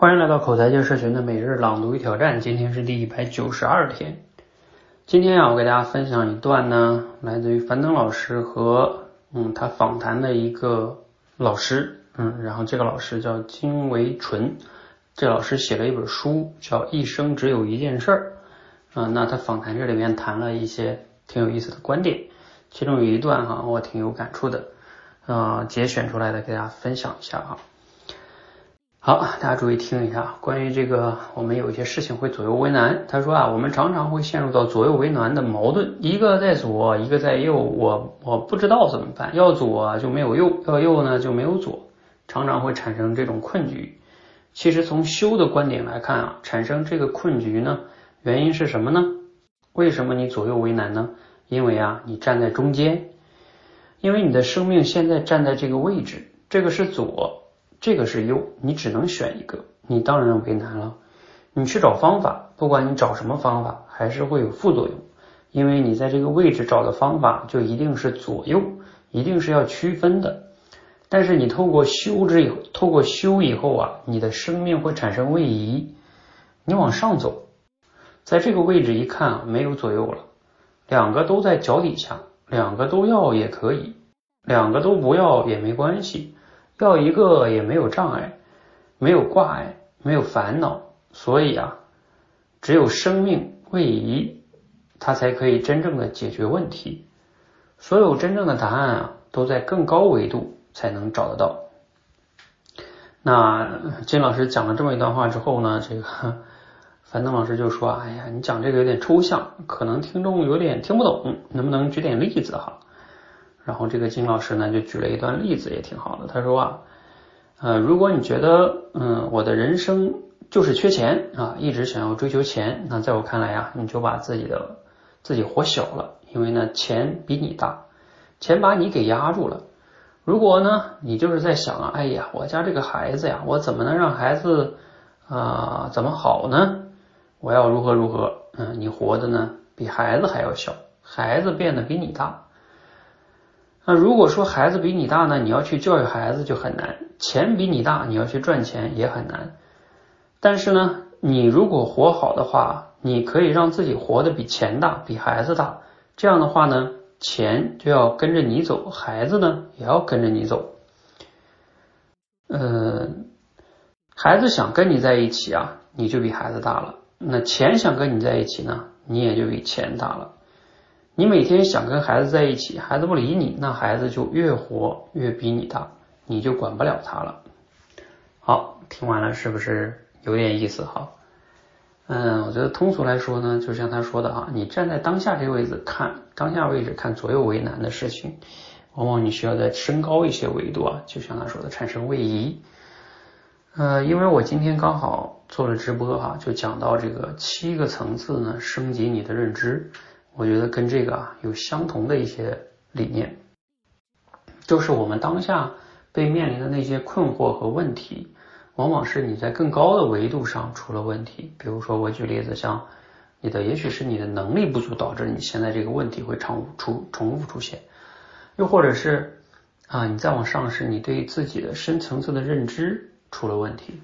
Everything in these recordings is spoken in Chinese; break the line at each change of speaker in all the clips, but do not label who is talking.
欢迎来到口才界社群的每日朗读与挑战，今天是第一百九十二天。今天啊，我给大家分享一段呢，来自于樊登老师和嗯他访谈的一个老师，嗯，然后这个老师叫金维纯，这老师写了一本书叫《一生只有一件事儿》，啊，那他访谈这里面谈了一些挺有意思的观点，其中有一段哈，我挺有感触的，啊，节选出来的给大家分享一下哈。好，大家注意听一下，关于这个，我们有一些事情会左右为难。他说啊，我们常常会陷入到左右为难的矛盾，一个在左，一个在右，我我不知道怎么办，要左就没有右，要右呢就没有左，常常会产生这种困局。其实从修的观点来看啊，产生这个困局呢，原因是什么呢？为什么你左右为难呢？因为啊，你站在中间，因为你的生命现在站在这个位置，这个是左。这个是右，你只能选一个，你当然为难了。你去找方法，不管你找什么方法，还是会有副作用，因为你在这个位置找的方法就一定是左右，一定是要区分的。但是你透过修之以后，透过修以后啊，你的生命会产生位移，你往上走，在这个位置一看啊，没有左右了，两个都在脚底下，两个都要也可以，两个都不要也没关系。要一个也没有障碍，没有挂碍，没有烦恼，所以啊，只有生命位移，它才可以真正的解决问题。所有真正的答案啊，都在更高维度才能找得到。那金老师讲了这么一段话之后呢，这个 樊登老师就说：“哎呀，你讲这个有点抽象，可能听众有点听不懂，能不能举点例子哈？”然后这个金老师呢就举了一段例子，也挺好的。他说啊，呃，如果你觉得嗯我的人生就是缺钱啊，一直想要追求钱，那在我看来呀，你就把自己的自己活小了，因为呢钱比你大，钱把你给压住了。如果呢你就是在想啊，哎呀，我家这个孩子呀，我怎么能让孩子啊怎么好呢？我要如何如何？嗯，你活的呢比孩子还要小，孩子变得比你大。那如果说孩子比你大呢，你要去教育孩子就很难；钱比你大，你要去赚钱也很难。但是呢，你如果活好的话，你可以让自己活得比钱大，比孩子大。这样的话呢，钱就要跟着你走，孩子呢也要跟着你走。嗯，孩子想跟你在一起啊，你就比孩子大了；那钱想跟你在一起呢，你也就比钱大了。你每天想跟孩子在一起，孩子不理你，那孩子就越活越比你大，你就管不了他了。好，听完了是不是有点意思哈？嗯，我觉得通俗来说呢，就像他说的啊，你站在当下这个位置看当下位置看左右为难的事情，往往你需要再升高一些维度啊，就像他说的产生位移。呃，因为我今天刚好做了直播哈，就讲到这个七个层次呢，升级你的认知。我觉得跟这个啊有相同的一些理念，就是我们当下被面临的那些困惑和问题，往往是你在更高的维度上出了问题。比如说，我举例子，像你的，也许是你的能力不足导致你现在这个问题会重出重复出现，又或者是啊，你再往上是你对自己的深层次的认知出了问题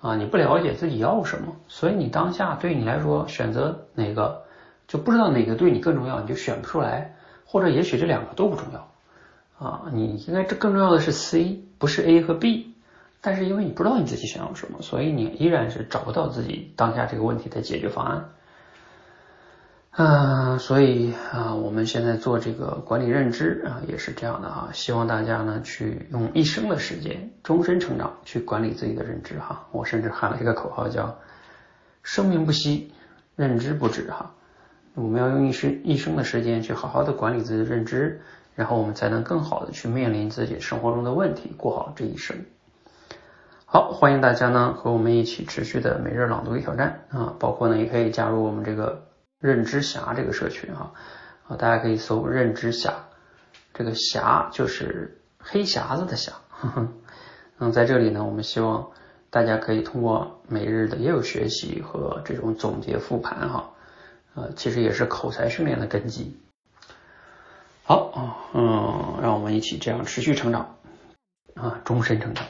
啊，你不了解自己要什么，所以你当下对你来说选择哪个？就不知道哪个对你更重要，你就选不出来，或者也许这两个都不重要啊。你应该这更重要的是 C，不是 A 和 B。但是因为你不知道你自己想要什么，所以你依然是找不到自己当下这个问题的解决方案。嗯，所以啊，我们现在做这个管理认知啊，也是这样的啊。希望大家呢去用一生的时间，终身成长去管理自己的认知哈。我甚至喊了一个口号叫“生命不息，认知不止”哈。我们要用一生一生的时间去好好的管理自己的认知，然后我们才能更好的去面临自己生活中的问题，过好这一生。好，欢迎大家呢和我们一起持续的每日朗读与挑战啊，包括呢也可以加入我们这个认知侠这个社群哈啊，大家可以搜认知侠，这个侠就是黑匣子的匣。嗯，在这里呢，我们希望大家可以通过每日的也有学习和这种总结复盘哈。呃，其实也是口才训练的根基。好，嗯，让我们一起这样持续成长，啊，终身成长。